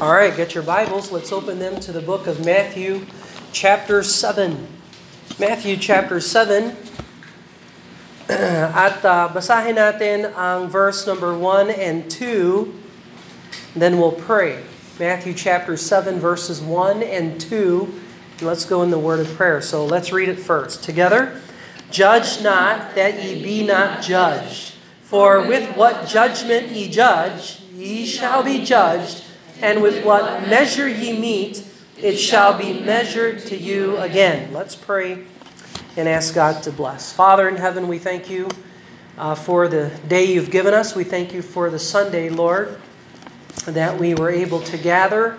All right, get your Bibles. Let's open them to the book of Matthew, chapter 7. Matthew, chapter 7. At uh, basahin natin ang verse number 1 and 2. Then we'll pray. Matthew, chapter 7, verses 1 and 2. Let's go in the word of prayer. So let's read it first. Together. Judge not that ye be not judged. For with what judgment ye judge, ye shall be judged and with what measure ye meet, it shall be measured to you again. Let's pray and ask God to bless. Father in heaven, we thank you uh, for the day you've given us. We thank you for the Sunday, Lord, that we were able to gather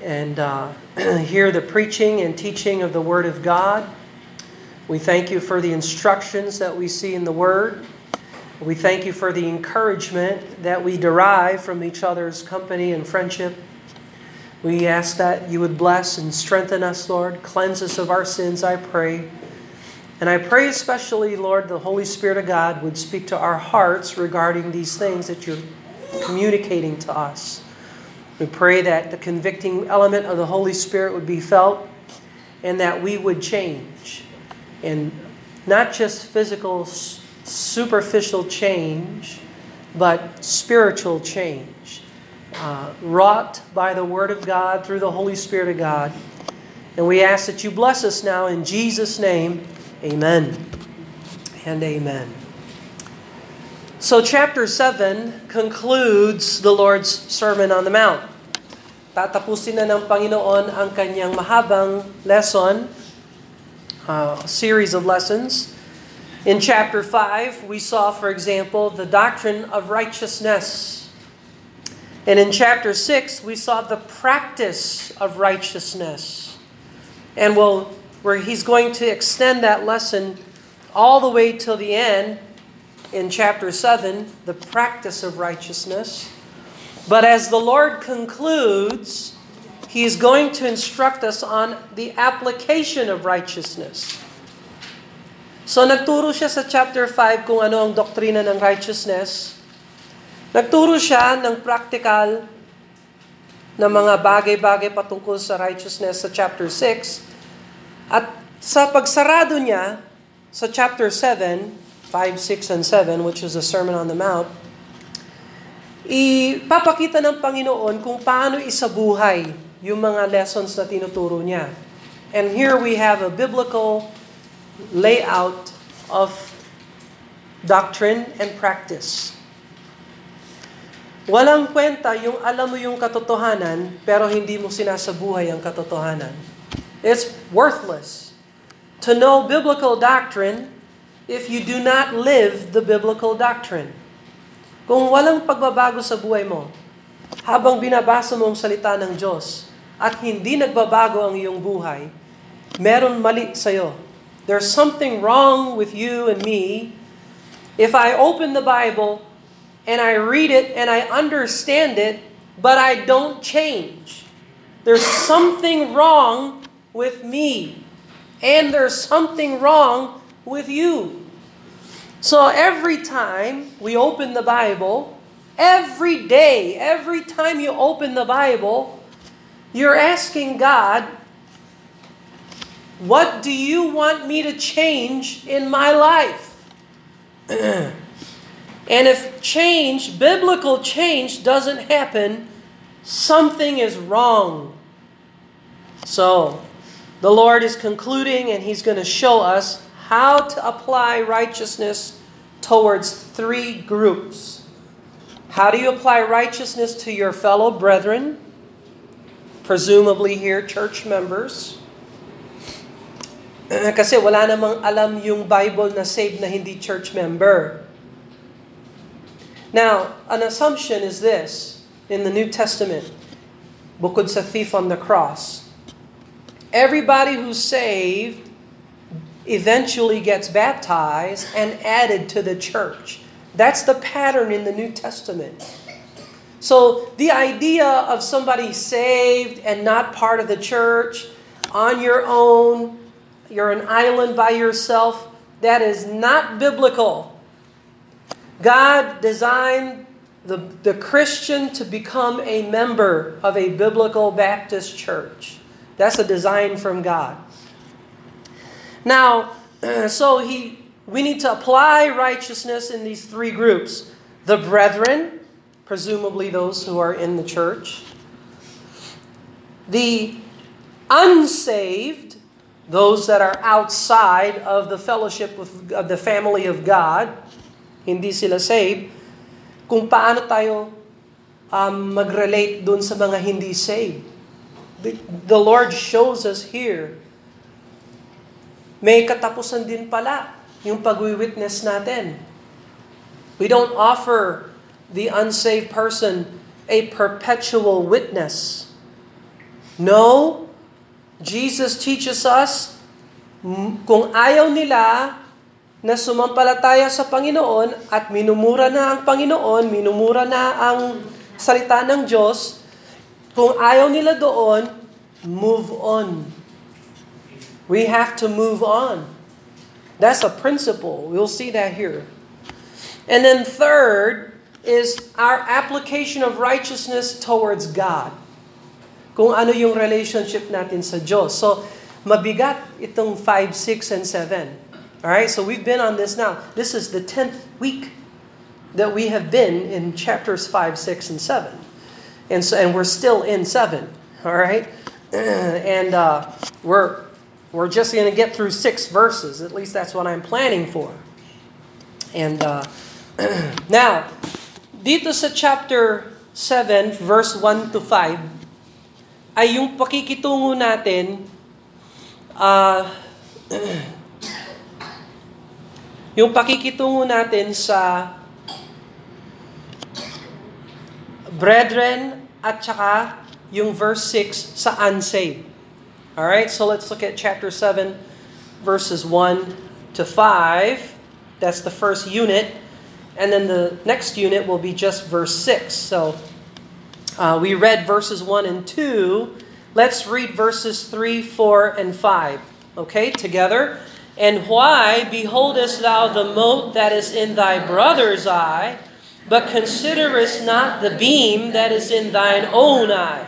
and uh, hear the preaching and teaching of the Word of God. We thank you for the instructions that we see in the Word. We thank you for the encouragement that we derive from each other's company and friendship. We ask that you would bless and strengthen us, Lord. Cleanse us of our sins, I pray. And I pray especially, Lord, the Holy Spirit of God would speak to our hearts regarding these things that you're communicating to us. We pray that the convicting element of the Holy Spirit would be felt and that we would change. And not just physical superficial change, but spiritual change, uh, wrought by the Word of God through the Holy Spirit of God. And we ask that you bless us now in Jesus' name. Amen and amen. So, chapter 7 concludes the Lord's Sermon on the Mount. Tatapusin na ng Panginoon ang kanyang mahabang lesson, uh, series of lessons. In chapter 5, we saw, for example, the doctrine of righteousness. And in chapter 6, we saw the practice of righteousness. And we'll, where he's going to extend that lesson all the way till the end in chapter 7, the practice of righteousness. But as the Lord concludes, he is going to instruct us on the application of righteousness. So nagturo siya sa chapter 5 kung ano ang doktrina ng righteousness. Nagturo siya ng practical na mga bagay-bagay patungkol sa righteousness sa chapter 6. At sa pagsarado niya sa chapter 7, 5, 6, and 7, which is the Sermon on the Mount, ipapakita ng Panginoon kung paano isabuhay yung mga lessons na tinuturo niya. And here we have a biblical layout of doctrine and practice. Walang kwenta yung alam mo yung katotohanan pero hindi mo sinasabuhay ang katotohanan. It's worthless to know biblical doctrine if you do not live the biblical doctrine. Kung walang pagbabago sa buhay mo, habang binabasa mo ang salita ng Diyos at hindi nagbabago ang iyong buhay, meron mali sa iyo there's something wrong with you and me if I open the Bible and I read it and I understand it, but I don't change. There's something wrong with me, and there's something wrong with you. So every time we open the Bible, every day, every time you open the Bible, you're asking God, what do you want me to change in my life? and if change, biblical change, doesn't happen, something is wrong. So, the Lord is concluding and He's going to show us how to apply righteousness towards three groups. How do you apply righteousness to your fellow brethren? Presumably, here, church members. Kasi wala namang alam yung Bible na saved na hindi church member. Now, an assumption is this in the New Testament, bukod sa thief on the cross. Everybody who's saved eventually gets baptized and added to the church. That's the pattern in the New Testament. So the idea of somebody saved and not part of the church on your own, you're an island by yourself. That is not biblical. God designed the, the Christian to become a member of a biblical Baptist church. That's a design from God. Now, so he we need to apply righteousness in these three groups. The brethren, presumably those who are in the church. The unsaved, those that are outside of the fellowship of, of the family of God, hindi sila saved, kung paano tayo um, mag-relate dun sa mga hindi saved. The, the Lord shows us here, may katapusan din pala yung pag-witness natin. We don't offer the unsaved person a perpetual witness. No, Jesus teaches us, kung ayaw nila na sumampalataya sa Panginoon at minumura na ang Panginoon, minumura na ang salita ng Diyos, kung ayaw nila doon, move on. We have to move on. That's a principle. We'll see that here. And then third is our application of righteousness towards God. Kung ano yung relationship natin sa Diyos. So, mabigat itong 5, 6, and 7. All right, so we've been on this now. This is the 10th week that we have been in chapters 5, 6, and 7. And, so, and we're still in 7. All right? And uh, we're, we're just going to get through six verses. At least that's what I'm planning for. And uh, now, dito sa chapter 7, verse 1 to 5, ay yung pakikitungo natin uh, yung pakikitungo natin sa brethren at saka yung verse 6 sa unsaved. Alright, so let's look at chapter 7, verses 1 to 5. That's the first unit. And then the next unit will be just verse 6. So uh, we read verses 1 and 2. Let's read verses 3, 4, and 5. Okay, together. And why beholdest thou the mote that is in thy brother's eye, but considerest not the beam that is in thine own eye?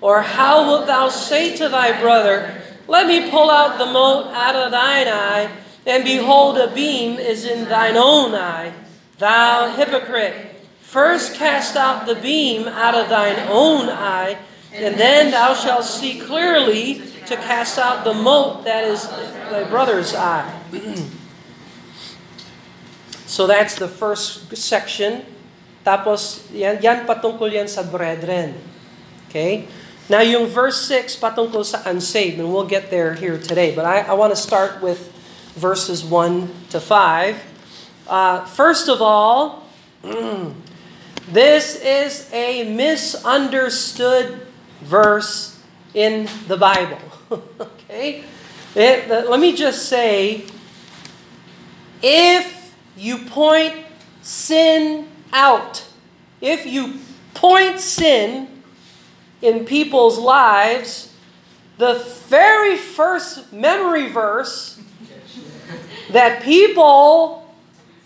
Or how wilt thou say to thy brother, Let me pull out the mote out of thine eye, and behold, a beam is in thine own eye? Thou hypocrite, first cast out the beam out of thine own eye, and then thou shalt see clearly to cast out the mote that is thy brother's eye. so that's the first section. Tapos, yan, yan patungkol yan sa brethren. Okay? Now, yung verse 6 patungkol sa unsaved, and we'll get there here today. But I, I want to start with verses 1 to 5. Uh, first of all, this is a misunderstood verse in the Bible. okay? It, let me just say if you point sin out, if you point sin in people's lives, the very first memory verse that people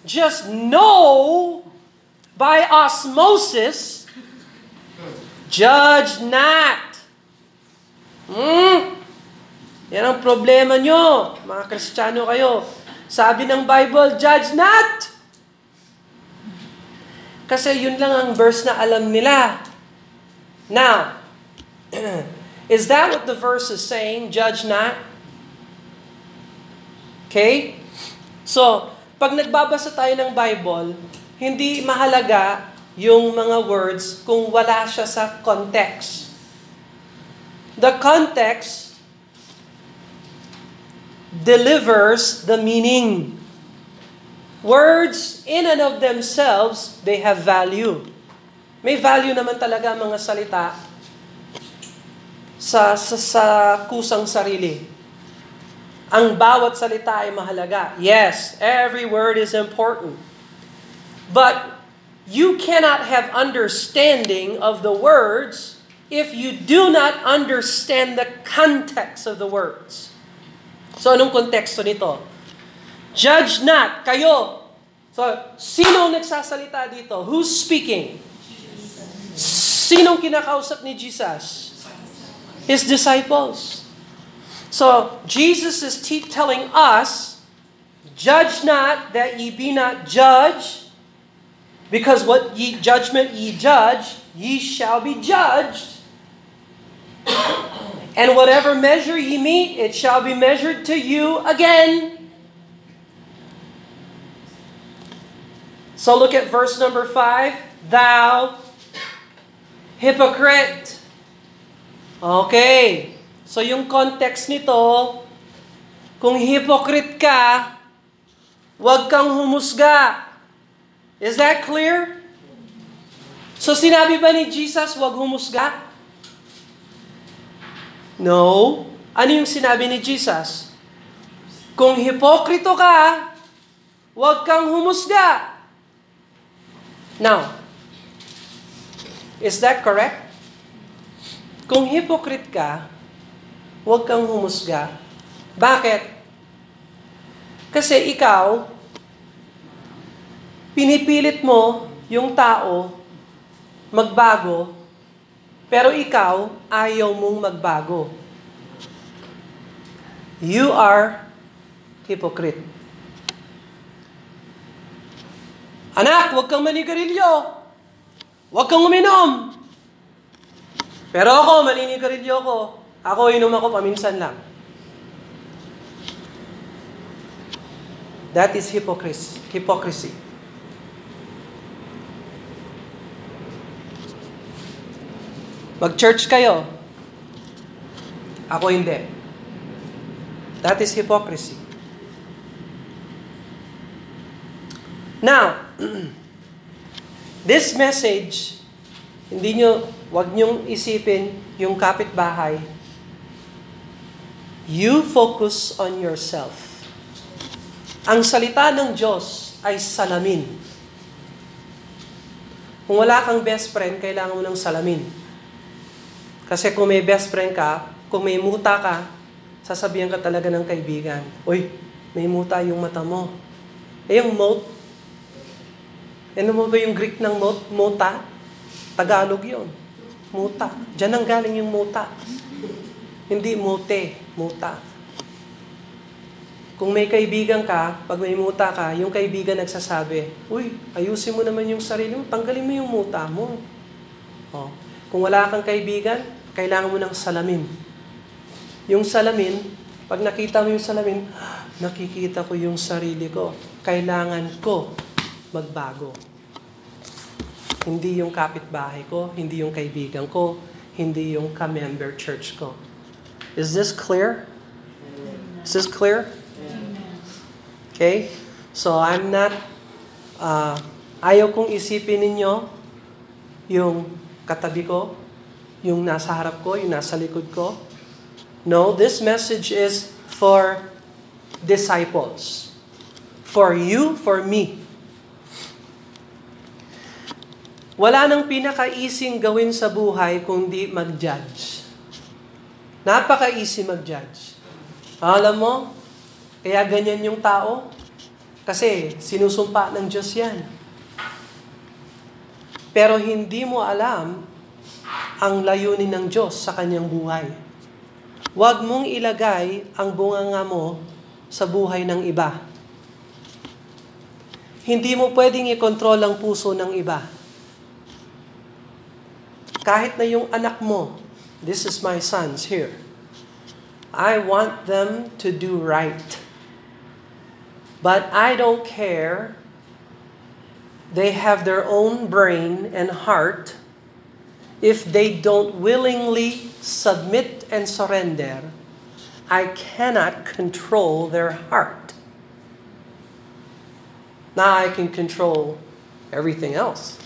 just know by osmosis judge not. Hmm? Yan ang problema nyo, mga Kristiyano kayo. Sabi ng Bible, judge not! Kasi yun lang ang verse na alam nila. Now, is that what the verse is saying, judge not? Okay? So, pag nagbabasa tayo ng Bible, hindi mahalaga yung mga words kung wala siya sa context. The context delivers the meaning. Words, in and of themselves, they have value. May value naman talaga mga salita sa, sa, sa kusang sarili. Ang bawat salita ay mahalaga. Yes, every word is important. But you cannot have understanding of the words if you do not understand the context of the words. So anong konteksto nito? Judge not, kayo. So, sino nagsasalita dito? Who's speaking? Sinong kinakausap ni Jesus? His disciples. So, Jesus is te- telling us, Judge not that ye be not judged, because what ye judgment ye judge, ye shall be judged. And whatever measure ye meet, it shall be measured to you again. So look at verse number 5. Thou hypocrite. Okay. So yung context nito, kung hypocrite ka, huwag kang humusga. Is that clear? So sinabi ba ni Jesus, huwag humusga? No. Ano yung sinabi ni Jesus? Kung hipokrito ka, huwag kang humusga. Now, is that correct? Kung hypocrite ka, huwag kang humusga. Bakit? Kasi ikaw, pinipilit mo yung tao magbago, pero ikaw, ayaw mong magbago. You are hypocrite. Anak, huwag kang manigarilyo. Huwag kang uminom. Pero ako, maninigarilyo ko. Ako, inom ako paminsan lang. That is hypocrisy. hypocrisy. Mag-church kayo. Ako hindi. That is hypocrisy. Now, this message, hindi nyo, wag nyong isipin yung kapitbahay. You focus on yourself. Ang salita ng Diyos ay salamin. Kung wala kang best friend, kailangan mo ng salamin. Kasi kung may best friend ka, kung may muta ka, sasabihan ka talaga ng kaibigan, Uy, may muta yung mata mo. Eh yung mote, ano mo ba yung Greek ng mote? Mota? Tagalog yun. Muta. Diyan ang galing yung muta. Hindi mote, muta. Kung may kaibigan ka, pag may muta ka, yung kaibigan nagsasabi, Uy, ayusin mo naman yung sarili mo, tanggalin mo yung muta mo. Oh. Kung wala kang kaibigan, kailangan mo ng salamin. Yung salamin, pag nakita mo yung salamin, nakikita ko yung sarili ko. Kailangan ko magbago. Hindi yung kapitbahay ko, hindi yung kaibigan ko, hindi yung ka-member church ko. Is this clear? Is this clear? Okay? So I'm not, uh, ayaw kong isipin ninyo yung katabi ko, yung nasa harap ko, yung nasa likod ko. No, this message is for disciples. For you, for me. Wala nang pinaka-easing gawin sa buhay kundi mag-judge. Napaka-easy mag-judge. Alam mo, kaya ganyan yung tao. Kasi sinusumpa ng Diyos yan. Pero hindi mo alam ang layunin ng Diyos sa kanyang buhay. Huwag mong ilagay ang bunganga mo sa buhay ng iba. Hindi mo pwedeng i-control ang puso ng iba. Kahit na yung anak mo, this is my sons here. I want them to do right. But I don't care. They have their own brain and heart. If they don't willingly submit and surrender, I cannot control their heart. Now I can control everything else.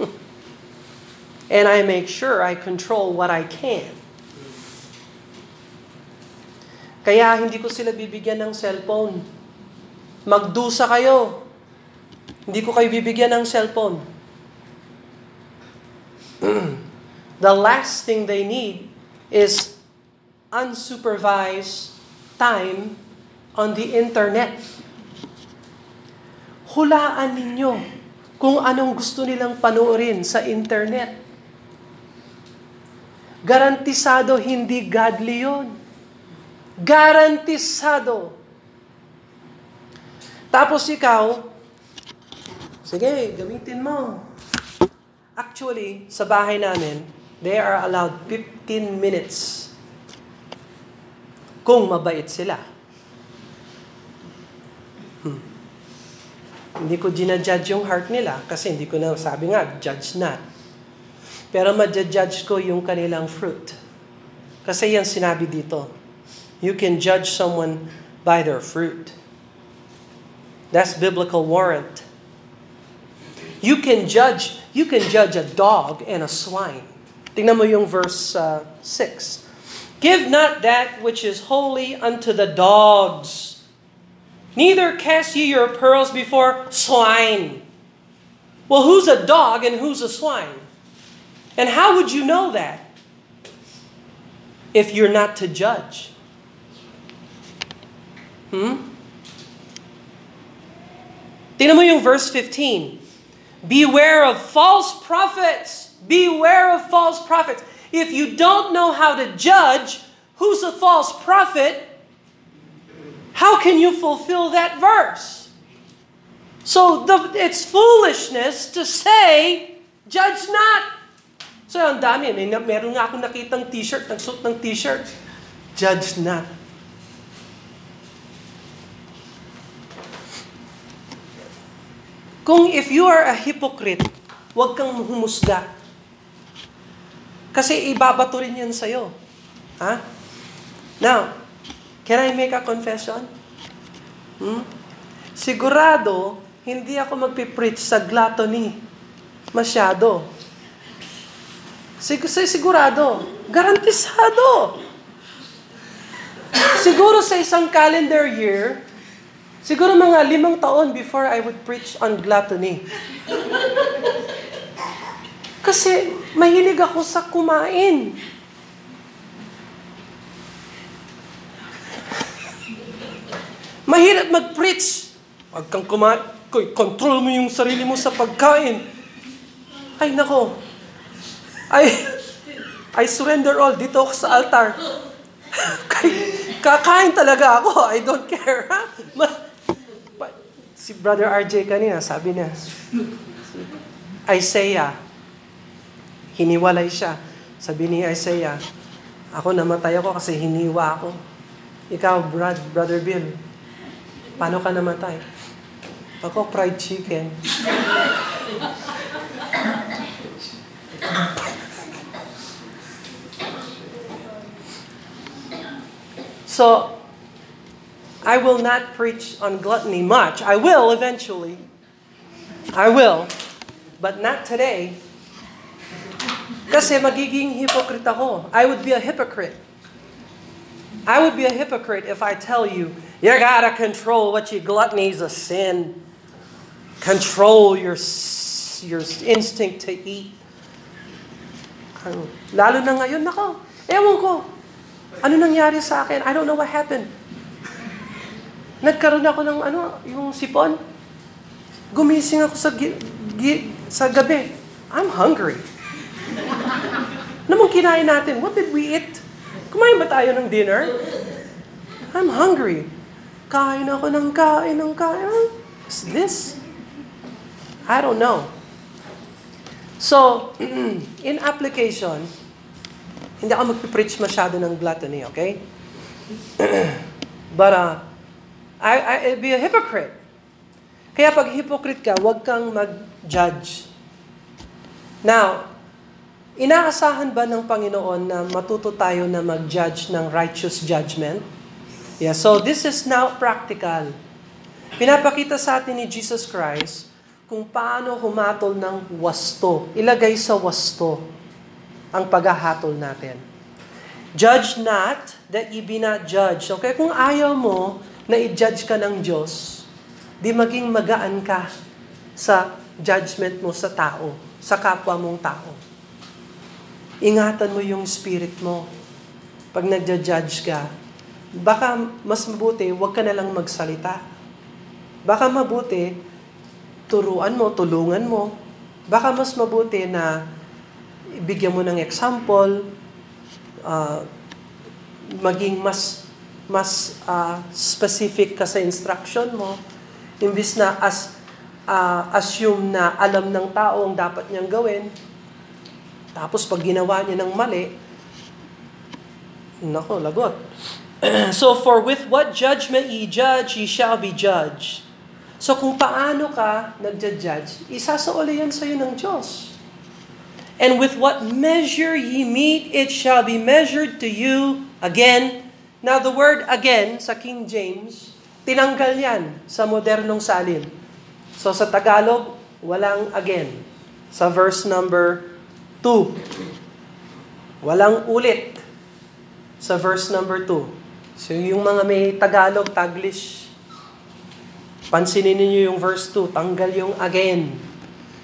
and I make sure I control what I can. Kaya hindi ko sila bibigyan ng cellphone. Magdusa kayo. Hindi ko kayo bibigyan ng cellphone. The last thing they need is unsupervised time on the internet. Hulaan ninyo kung anong gusto nilang panoorin sa internet. Garantisado hindi godly yun. Garantisado. Tapos ikaw, sige, gamitin mo. Actually, sa bahay namin, they are allowed 15 minutes kung mabait sila. Hmm. Hindi ko ginajudge yung heart nila kasi hindi ko na sabi nga, judge not. Pero madjudge ko yung kanilang fruit. Kasi yan sinabi dito. You can judge someone by their fruit. That's biblical warrant. You can judge, you can judge a dog and a swine. Tingnan mo yung verse uh, 6. Give not that which is holy unto the dogs, neither cast ye your pearls before swine. Well, who's a dog and who's a swine? And how would you know that if you're not to judge? Hmm? Tingnan mo yung verse 15. Beware of false prophets. Beware of false prophets. If you don't know how to judge who's a false prophet, how can you fulfill that verse? So the, it's foolishness to say, judge not. So ang dami, may, meron nga akong nakitang t-shirt, nagsuot ng t-shirt, judge not. Kung if you are a hypocrite, huwag kang humusga. Kasi ibabato rin yan sa'yo. Ha? Now, can I make a confession? Hmm? Sigurado, hindi ako magpipreach sa gluttony. Masyado. Sig- sigurado. Garantisado. Siguro sa isang calendar year, Siguro mga limang taon before I would preach on gluttony. Kasi mahilig ako sa kumain. Mahirap mag-preach. Huwag kang kumain. Control mo yung sarili mo sa pagkain. Ay, nako. I, I surrender all dito ako sa altar. Kakain talaga ako. I don't care. Ha? Si Brother RJ kanina, sabi niya, Isaiah, hiniwalay siya. Sabi ni Isaiah, ako namatay ako kasi hiniwa ako. Ikaw, Brad, Brother Bill, paano ka namatay? Ako, fried chicken. so, I will not preach on gluttony much. I will eventually. I will. But not today. Kasi magiging hypocrite ako. I would be a hypocrite. I would be a hypocrite if I tell you, you gotta control what you gluttony is a sin. Control your, your instinct to eat. Lalo na ngayon, nako, ewan ko. Ano nangyari sa akin? I don't know what happened. Nagkaroon ako ng ano, yung sipon. Gumising ako sa, gi, gi, sa gabi. I'm hungry. Mong kinain natin? What did we eat? Kumain ba tayo ng dinner? I'm hungry. Kain ako ng kain ng kain. What's this? I don't know. So, in application, hindi ako magpipreach masyado ng gluttony, okay? But, uh, I, I, I'd be a hypocrite. Kaya pag hypocrite ka, huwag kang mag-judge. Now, inaasahan ba ng Panginoon na matuto tayo na mag-judge ng righteous judgment? Yeah, so this is now practical. Pinapakita sa atin ni Jesus Christ kung paano humatol ng wasto. Ilagay sa wasto ang paghahatol natin. Judge not that ye be not judged. Okay, kung ayaw mo na i-judge ka ng Diyos, di maging magaan ka sa judgment mo sa tao, sa kapwa mong tao. Ingatan mo yung spirit mo. Pag nagja-judge ka, baka mas mabuti, huwag ka na lang magsalita. Baka mabuti, turuan mo, tulungan mo. Baka mas mabuti na bigyan mo ng example, uh, maging mas mas uh, specific ka sa instruction mo, imbis na as uh, assume na alam ng tao ang dapat niyang gawin, tapos pag ginawa niya ng mali, nako, lagot. so for with what judgment ye judge, ye shall be judged. So kung paano ka nagja-judge, isasauli yan sa'yo ng Diyos. And with what measure ye meet, it shall be measured to you again. Now the word again sa King James, tinanggal yan sa modernong salin. So sa Tagalog, walang again. Sa verse number 2. Walang ulit sa verse number 2. So yung mga may Tagalog, Taglish, pansinin niyo yung verse 2, tanggal yung again.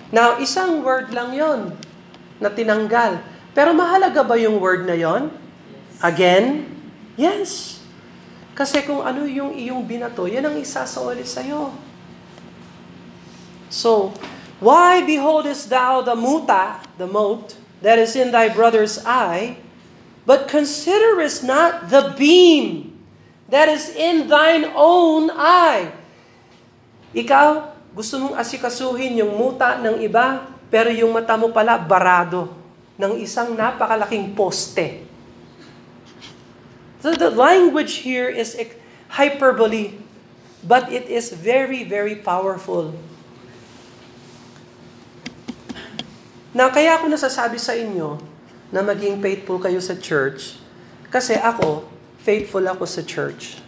Now, isang word lang yon na tinanggal. Pero mahalaga ba yung word na yon? Again? Yes. Kasi kung ano yung iyong binato, yan ang isasauli sa'yo. So, why beholdest thou the muta, the mote, that is in thy brother's eye, but considerest not the beam that is in thine own eye? Ikaw, gusto mong asikasuhin yung muta ng iba, pero yung mata mo pala, barado ng isang napakalaking poste. So the language here is hyperbole, but it is very, very powerful. Na kaya ako nasasabi sa inyo na maging faithful kayo sa church, kasi ako, faithful ako sa church.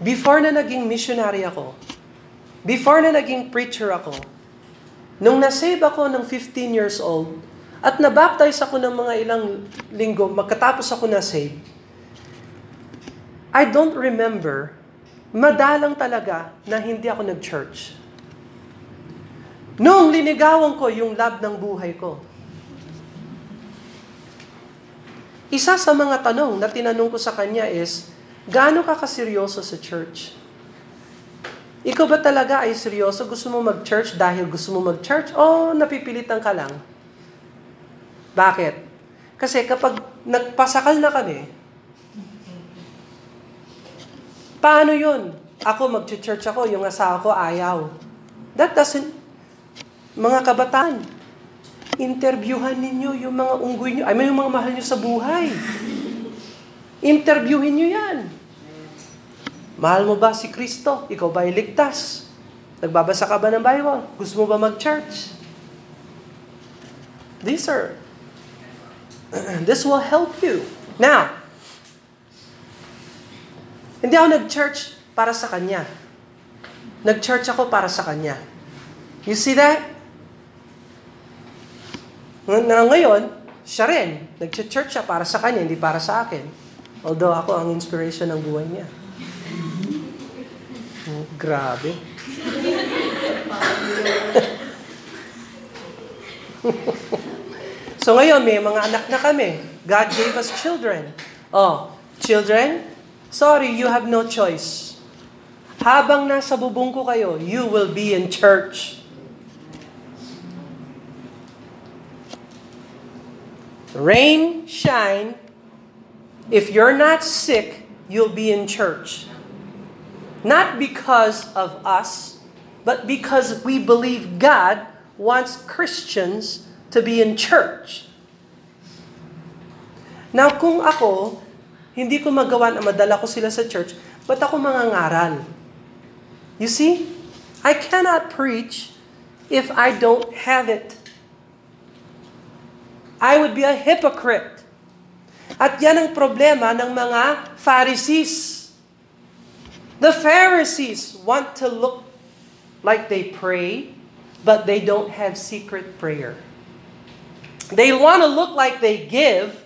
Before na naging missionary ako, before na naging preacher ako, Nung nasave ako ng 15 years old, at nabaptize ako ng mga ilang linggo, magkatapos ako na-save, I don't remember, madalang talaga na hindi ako nag-church. Noong linigawan ko yung love ng buhay ko, isa sa mga tanong na tinanong ko sa kanya is, gaano ka kaseryoso sa church? Ikaw ba talaga ay seryoso? Gusto mo mag-church dahil gusto mo mag-church? O napipilitan ka lang? Bakit? Kasi kapag nagpasakal na kami, paano yun? Ako mag-church ako, yung asawa ko ayaw. That doesn't, mga kabataan, interviewhan ninyo yung mga unggoy nyo, ay may yung mga mahal nyo sa buhay. Interviewin nyo yan. Mahal mo ba si Kristo? Ikaw ba ay ligtas? Nagbabasa ka ba ng Bible? Gusto mo ba mag-church? These are, this will help you. Now, hindi ako nag-church para sa Kanya. Nag-church ako para sa Kanya. You see that? Na ngayon, siya rin. Nag-church siya para sa Kanya, hindi para sa akin. Although ako ang inspiration ng buhay niya. Oh, grabe. so ngayon, may mga anak na kami. God gave us children. Oh, children, sorry, you have no choice. Habang nasa bubong ko kayo, you will be in church. Rain, shine. If you're not sick, you'll be in church. Not because of us, but because we believe God wants Christians to be in church. Now, kung ako, hindi ko magawa na madala ko sila sa church, ba't ako mangangaral? You see? I cannot preach if I don't have it. I would be a hypocrite. At yan ang problema ng mga Pharisees. The Pharisees want to look like they pray, but they don't have secret prayer. They want to look like they give,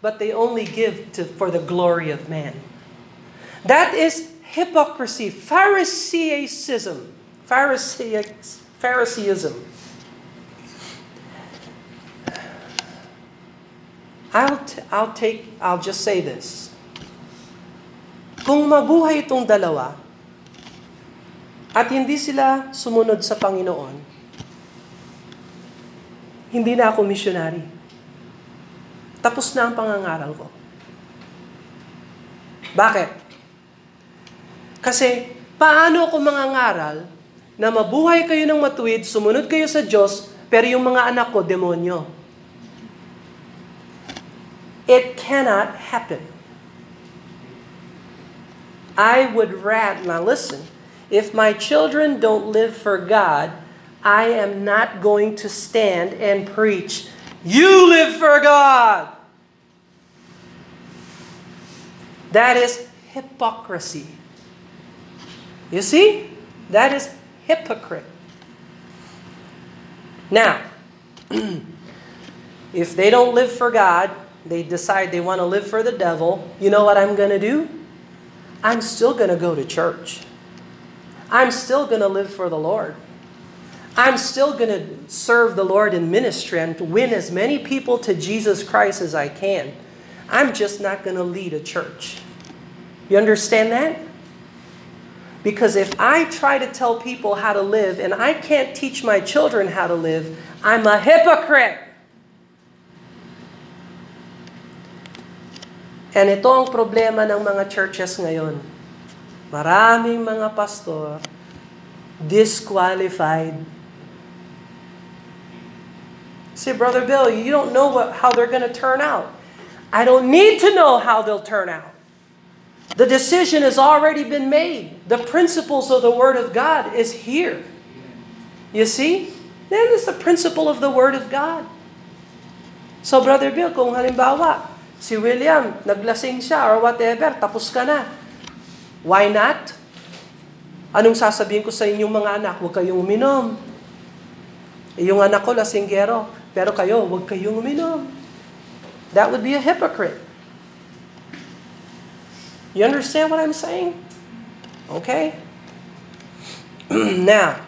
but they only give to, for the glory of man. That is hypocrisy, Pharisaism, Pharisaism. I'll, t- I'll take, I'll just say this. Kung mabuhay itong dalawa, at hindi sila sumunod sa Panginoon, hindi na ako missionary. Tapos na ang pangangaral ko. Bakit? Kasi paano ako mangangaral na mabuhay kayo ng matuwid, sumunod kayo sa Diyos, pero yung mga anak ko, demonyo? It cannot happen. I would rather, now listen, if my children don't live for God, I am not going to stand and preach, You live for God. That is hypocrisy. You see? That is hypocrite. Now, if they don't live for God, they decide they want to live for the devil, you know what I'm going to do? I'm still going to go to church. I'm still going to live for the Lord. I'm still going to serve the Lord in ministry and win as many people to Jesus Christ as I can. I'm just not going to lead a church. You understand that? Because if I try to tell people how to live and I can't teach my children how to live, I'm a hypocrite. And ito ang problema ng mga churches ngayon. Maraming mga pastor disqualified. Say, Brother Bill, you don't know what, how they're going to turn out. I don't need to know how they'll turn out. The decision has already been made. The principles of the Word of God is here. You see? That is the principle of the Word of God. So, Brother Bill, kung halimbawa, si William, naglasing siya or whatever, tapos ka na. Why not? Anong sasabihin ko sa inyong mga anak? Huwag kayong uminom. Yung anak ko, lasinggero. Pero kayo, huwag kayong uminom. That would be a hypocrite. You understand what I'm saying? Okay? now,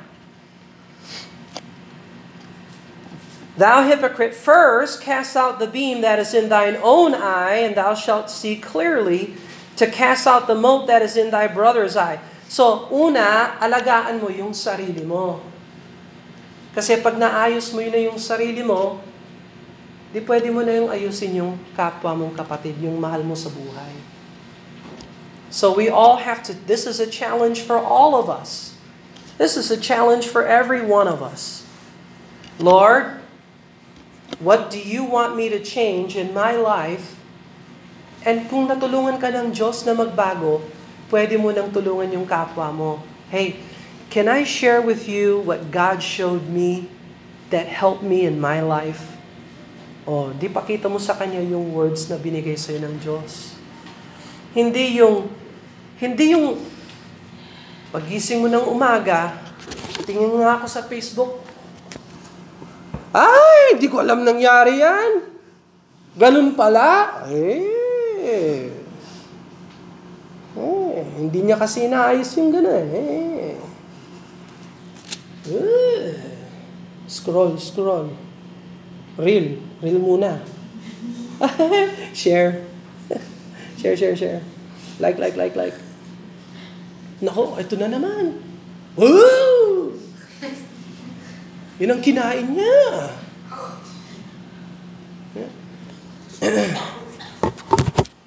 Thou hypocrite, first cast out the beam that is in thine own eye, and thou shalt see clearly to cast out the mote that is in thy brother's eye. So, una, alagaan mo yung sarili mo. Kasi pag naayos mo yun na yung sarili mo, di pwede mo na yung ayusin yung kapwa mong kapatid, yung mahal mo sa buhay. So we all have to, this is a challenge for all of us. This is a challenge for every one of us. Lord, what do you want me to change in my life? And kung natulungan ka ng Diyos na magbago, pwede mo nang tulungan yung kapwa mo. Hey, can I share with you what God showed me that helped me in my life? Oh, di pakita mo sa kanya yung words na binigay sa'yo ng Diyos. Hindi yung, hindi yung pagising mo ng umaga, tingin nga ako sa Facebook, ay, hindi ko alam nangyari yan. Ganun pala. Eh. Eh, hindi niya kasi naayos yung gano'n. Eh. Eh. Scroll, scroll. Reel. Reel muna. share. share, share, share. Like, like, like, like. Nako, ito na naman. Woo! Yun ang kinain niya.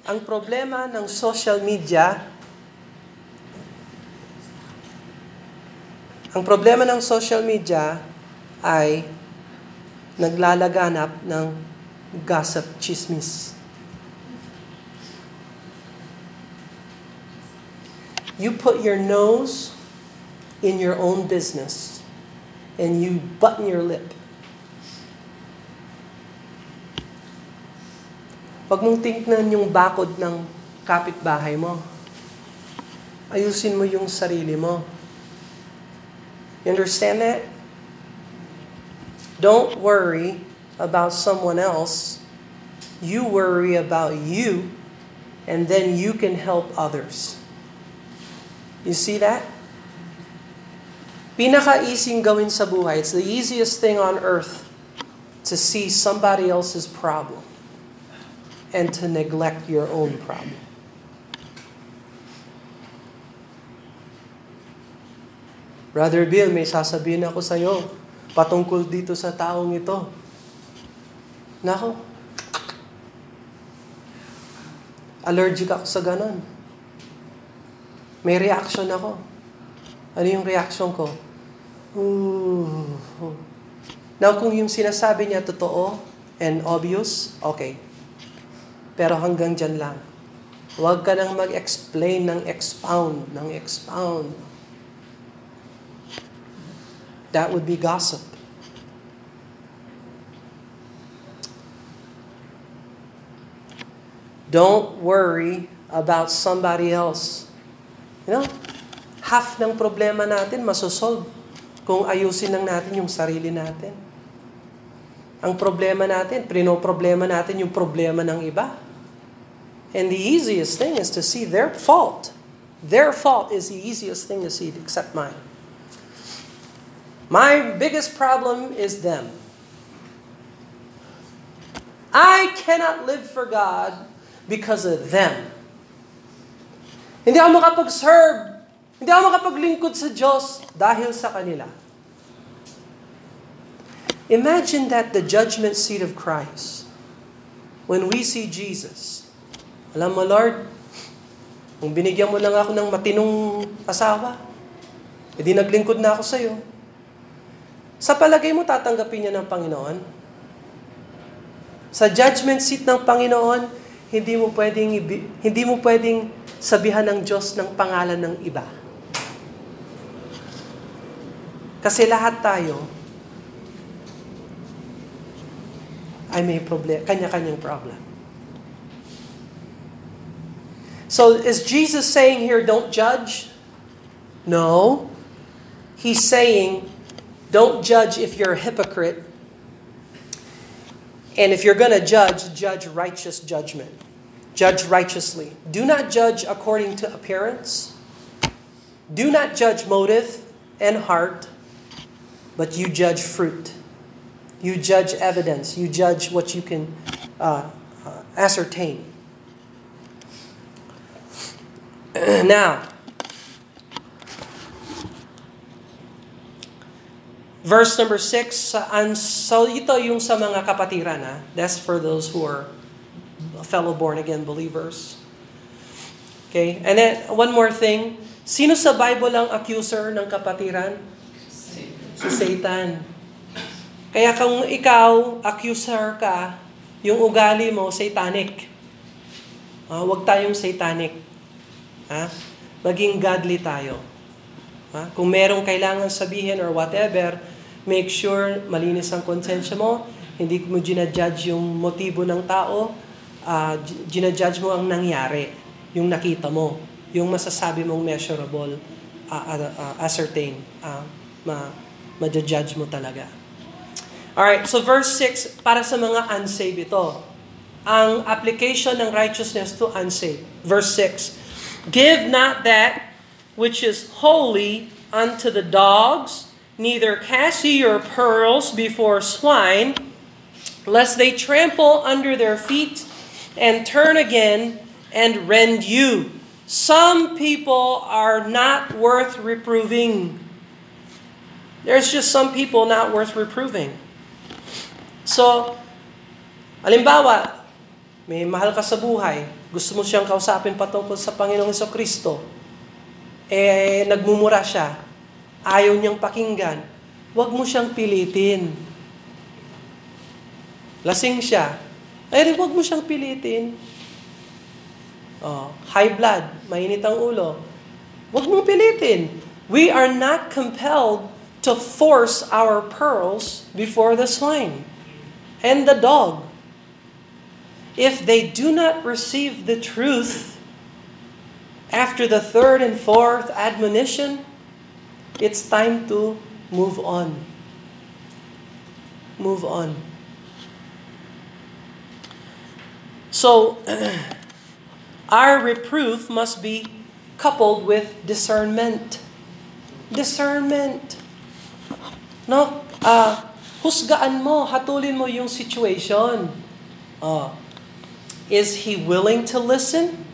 ang problema ng social media, ang problema ng social media ay naglalaganap ng gossip, chismis. You put your nose in your own business and you button your lip. Huwag mong tingnan yung bakod ng kapitbahay mo. Ayusin mo yung sarili mo. You understand that? Don't worry about someone else. You worry about you, and then you can help others. You see that? Pinaka-easing gawin sa buhay. It's the easiest thing on earth to see somebody else's problem and to neglect your own problem. Brother Bill, may sasabihin ako sa'yo patungkol dito sa taong ito. Nako, allergic ako sa ganon. May reaction ako. Ano yung reaction ko? Ooh. Now, kung yung sinasabi niya totoo and obvious, okay. Pero hanggang dyan lang. Huwag ka nang mag-explain ng expound, ng expound. That would be gossip. Don't worry about somebody else. You know, half ng problema natin masosolve kung ayusin lang natin yung sarili natin. Ang problema natin, prino-problema natin yung problema ng iba. And the easiest thing is to see their fault. Their fault is the easiest thing to see except mine. My biggest problem is them. I cannot live for God because of them. Hindi ako makapag-serve. Hindi ako makapaglingkod sa Diyos dahil sa kanila. Imagine that the judgment seat of Christ, when we see Jesus, alam mo Lord, kung binigyan mo lang ako ng matinong asawa, edi naglingkod na ako sa iyo. Sa palagay mo, tatanggapin niya ng Panginoon? Sa judgment seat ng Panginoon, hindi mo pwedeng hindi mo pwedeng sabihan ng Diyos ng pangalan ng iba. Kasi lahat tayo ay may problem, kanya-kanyang problem. So is Jesus saying here, don't judge? No. He's saying, don't judge if you're a hypocrite and if you're going to judge, judge righteous judgment. Judge righteously. Do not judge according to appearance. Do not judge motive and heart, but you judge fruit. You judge evidence. You judge what you can uh, uh, ascertain. now, Verse number 6, and so ito yung sa mga kapatiran. Ha? That's for those who are fellow born-again believers. Okay? And then, one more thing. Sino sa Bible ang accuser ng kapatiran? Si Satan. Kaya kung ikaw, accuser ka, yung ugali mo, satanic. Uh, huwag tayong satanic. Ha? Maging godly tayo. Ha? Kung merong kailangan sabihin or whatever, Make sure malinis ang konsensya mo, hindi mo ginajudge yung motibo ng tao, uh, ginajudge mo ang nangyari, yung nakita mo, yung masasabi mong measurable, uh, uh, uh, ascertain, uh, ma, ma-judge mo talaga. Alright, so verse 6, para sa mga unsaved ito. Ang application ng righteousness to unsaved. Verse 6, Give not that which is holy unto the dogs, Neither cast ye your pearls before swine, lest they trample under their feet and turn again and rend you. Some people are not worth reproving. There's just some people not worth reproving. So, alimbawa, may mahal ka sa buhay, gusto mo siyang kausapin patungkol sa Panginoong Kristo, eh, nagmumura siya, ayaw niyang pakinggan, huwag mo siyang pilitin. Lasing siya. Ay, huwag mo siyang pilitin. Oh, high blood, mainit ang ulo. Huwag mong pilitin. We are not compelled to force our pearls before the swine and the dog. If they do not receive the truth after the third and fourth admonition, It's time to move on. Move on. So, our reproof must be coupled with discernment. Discernment. No? Uh, husgaan mo, hatulin mo yung situation. Uh, is he willing to listen?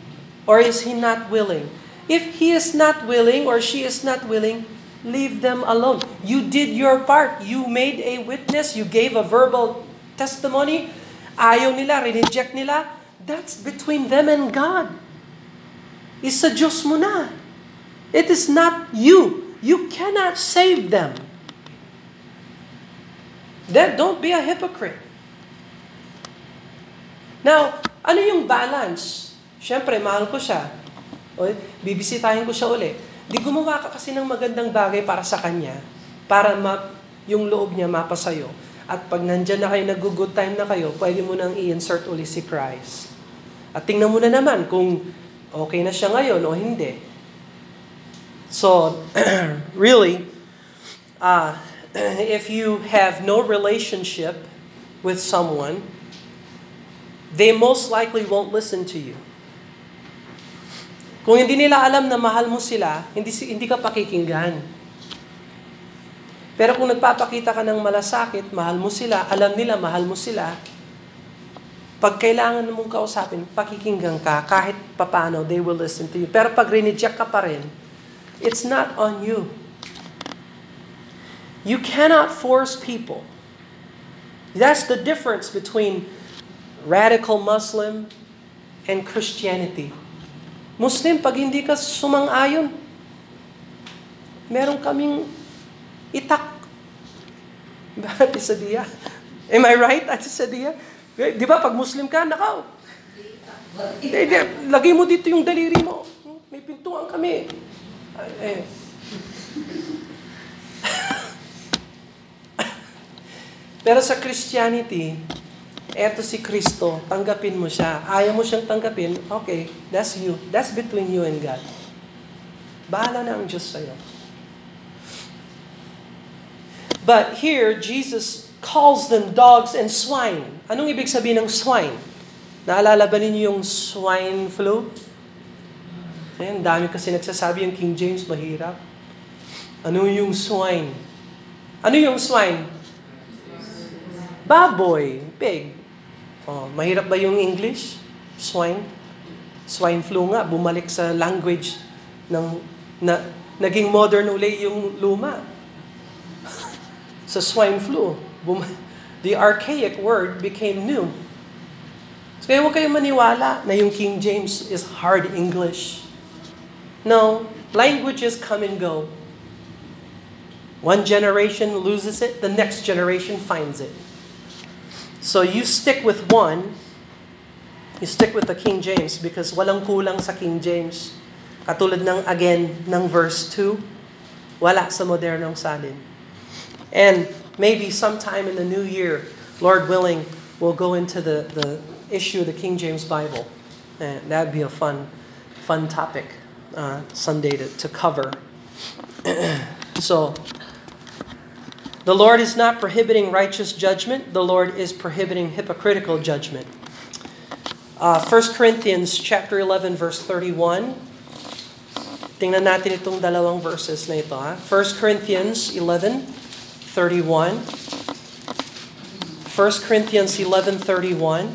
Or is he not willing? If he is not willing or she is not willing, leave them alone. You did your part. You made a witness. You gave a verbal testimony. Ayaw nila, reject nila. That's between them and God. Isa Diyos mo na. It is not you. You cannot save them. Then don't be a hypocrite. Now, ano yung balance? Siyempre, mahal ko siya. O, bibisitahin ko siya uli. Di gumawa ka kasi ng magandang bagay para sa kanya, para ma- yung loob niya mapasayo. At pag nandyan na kayo, nag-good time na kayo, pwede mo nang i-insert uli si Christ. At tingnan mo na naman kung okay na siya ngayon o hindi. So, really, uh, if you have no relationship with someone, they most likely won't listen to you. Kung hindi nila alam na mahal mo sila, hindi, hindi ka pakikinggan. Pero kung nagpapakita ka ng malasakit, mahal mo sila, alam nila mahal mo sila, pag kailangan mong kausapin, pakikinggan ka, kahit papano, they will listen to you. Pero pag rineject ka pa rin, it's not on you. You cannot force people. That's the difference between radical Muslim and Christianity. Muslim, pag hindi ka sumang-ayon, meron kaming itak. Ate Sadia? Am I right, Ate Sadia? Di ba, pag Muslim ka, nakaw. Di, di, lagay mo dito yung daliri mo. May pintuan kami. Eh. Pero sa Christianity, eto si Kristo, tanggapin mo siya. Ayaw mo siyang tanggapin, okay, that's you. That's between you and God. Bahala na ang Diyos sa'yo. But here, Jesus calls them dogs and swine. Anong ibig sabihin ng swine? Naalala ba ninyo yung swine flu? Ayan, dami kasi nagsasabi yung King James mahirap. Ano yung swine? Ano yung swine? Baboy, pig. Oh, mahirap ba yung English? Swine? Swine flu nga, bumalik sa language ng na, naging modern uli yung luma. sa swine flu, bum, the archaic word became new. So kaya huwag kayong maniwala na yung King James is hard English. No, languages come and go. One generation loses it, the next generation finds it. So you stick with one, you stick with the King James because walang kulang sa King James. Katulad ng again ng verse 2, wala sa modernong salin. And maybe sometime in the new year, Lord willing, we'll go into the, the issue of the King James Bible. And that'd be a fun, fun topic uh, Sunday to, to cover. so, the Lord is not prohibiting righteous judgment. The Lord is prohibiting hypocritical judgment. Uh, 1 Corinthians chapter 11 verse 31. Tingnan natin itong dalawang verses na ito. Ha? 1 Corinthians 11, 31. 1 Corinthians 11:31.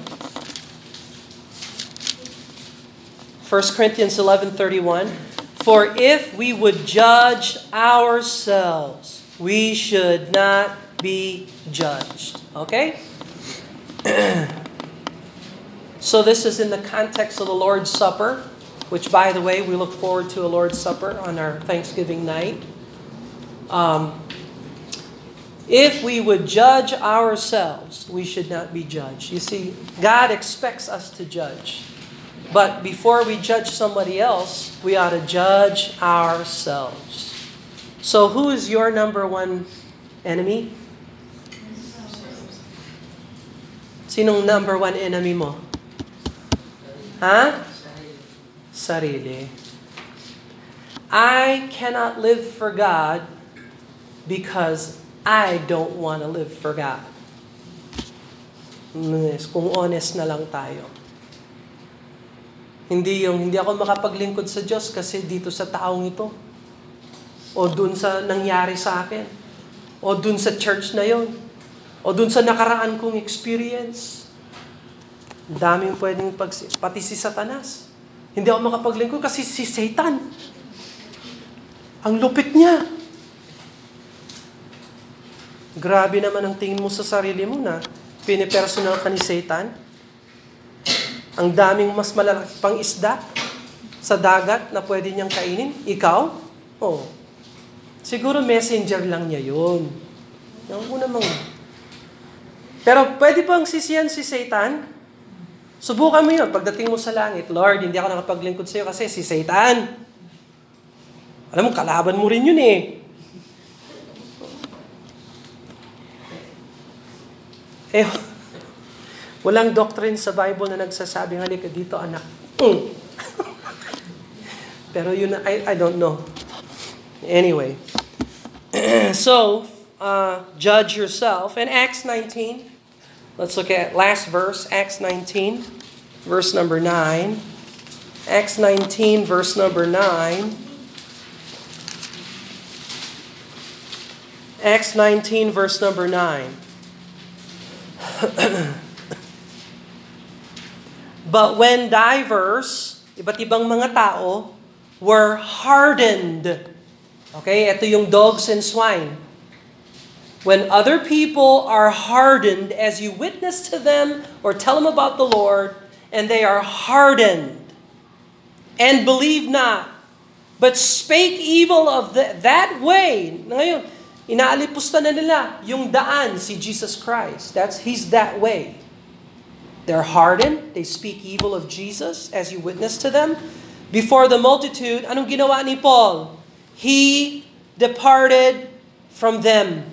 1 Corinthians 11:31. For if we would judge ourselves, we should not be judged. Okay? so this is in the context of the Lord's Supper, which by the way, we look forward to a Lord's Supper on our Thanksgiving night. Um, if we would judge ourselves, we should not be judged. You see, God expects us to judge. But before we judge somebody else, we ought to judge ourselves. So, who is your number one enemy? Sinong number one enemy mo? Ha? Sarili. I cannot live for God because I don't want to live for God. Kung honest na lang tayo. Hindi yung, hindi ako makapaglingkod sa Diyos kasi dito sa taong ito. O dun sa nangyari sa akin. O dun sa church na yon. O dun sa nakaraan kong experience. Daming pwedeng pag, pati si Satanas. Hindi ako makapaglingkod kasi si Satan. Ang lupit niya. Grabe naman ang tingin mo sa sarili mo na pinipersonal ka ni Satan. Ang daming mas malalaki pang isda sa dagat na pwede niyang kainin. Ikaw? Oh. Siguro messenger lang niya yun. Yung ko namang... Pero pwede bang sisiyan si Satan? Subukan mo yun. Pagdating mo sa langit, Lord, hindi ako nakapaglingkod sa iyo kasi si Satan. Alam mo, kalaban mo rin yun eh. Eh, walang doctrine sa Bible na nagsasabing, halika dito anak. Mm. Pero yun, I, I don't know. Anyway. so, uh, judge yourself. In Acts 19, let's look at last verse, Acts 19, verse number 9. Acts 19, verse number 9. Acts 19, verse number 9. But when divers, iba't ibang mga tao, were hardened. Okay, ito yung dogs and swine. When other people are hardened as you witness to them or tell them about the Lord, and they are hardened and believe not, but spake evil of the, that way. Ngayon, inaalipusta na nila yung daan si Jesus Christ. That's He's that way. They're hardened. They speak evil of Jesus as you witness to them. Before the multitude, anong ginawa ni Paul? He departed from them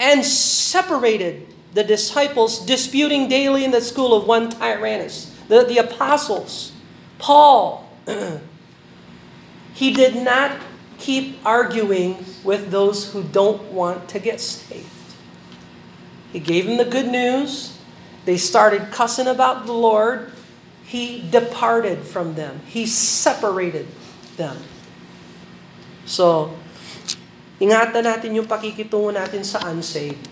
and separated the disciples, disputing daily in the school of one Tyrannus, the, the apostles. Paul, he did not keep arguing with those who don't want to get saved. He gave them the good news. They started cussing about the Lord. He departed from them. He separated them. So, ingatan natin yung pakikitungo natin sa unsaved.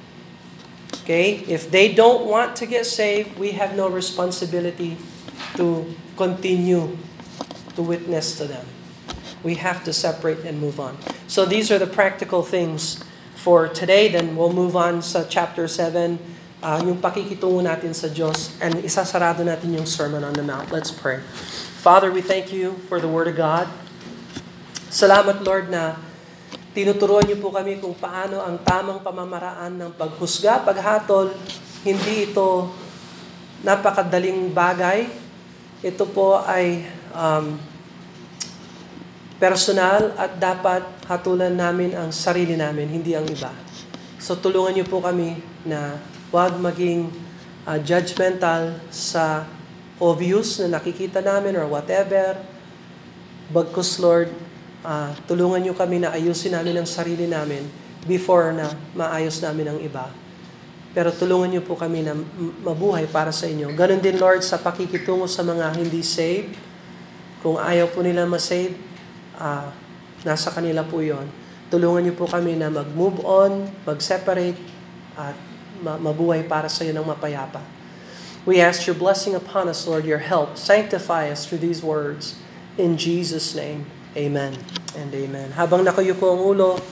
Okay? If they don't want to get saved, we have no responsibility to continue to witness to them. We have to separate and move on. So these are the practical things for today. Then we'll move on sa chapter 7, uh, yung pakikitungo natin sa Diyos, and isasarado natin yung Sermon on the Mount. Let's pray. Father, we thank you for the Word of God. Salamat, Lord, na tinuturuan niyo po kami kung paano ang tamang pamamaraan ng paghusga, paghatol. Hindi ito napakadaling bagay. Ito po ay um, personal at dapat hatulan namin ang sarili namin, hindi ang iba. So tulungan niyo po kami na huwag maging uh, judgmental sa obvious na nakikita namin or whatever. Bagkus Lord, uh, tulungan niyo kami na ayusin namin ang sarili namin before na maayos namin ang iba. Pero tulungan niyo po kami na mabuhay para sa inyo. Ganon din Lord sa pakikitungo sa mga hindi saved. Kung ayaw po nila masave, uh, nasa kanila po yon. Tulungan niyo po kami na mag-move on, mag-separate, at mabuhay para sa iyo ng mapayapa. We ask your blessing upon us, Lord, your help. Sanctify us through these words. In Jesus' name, amen and amen. Habang nakayuko ang ulo,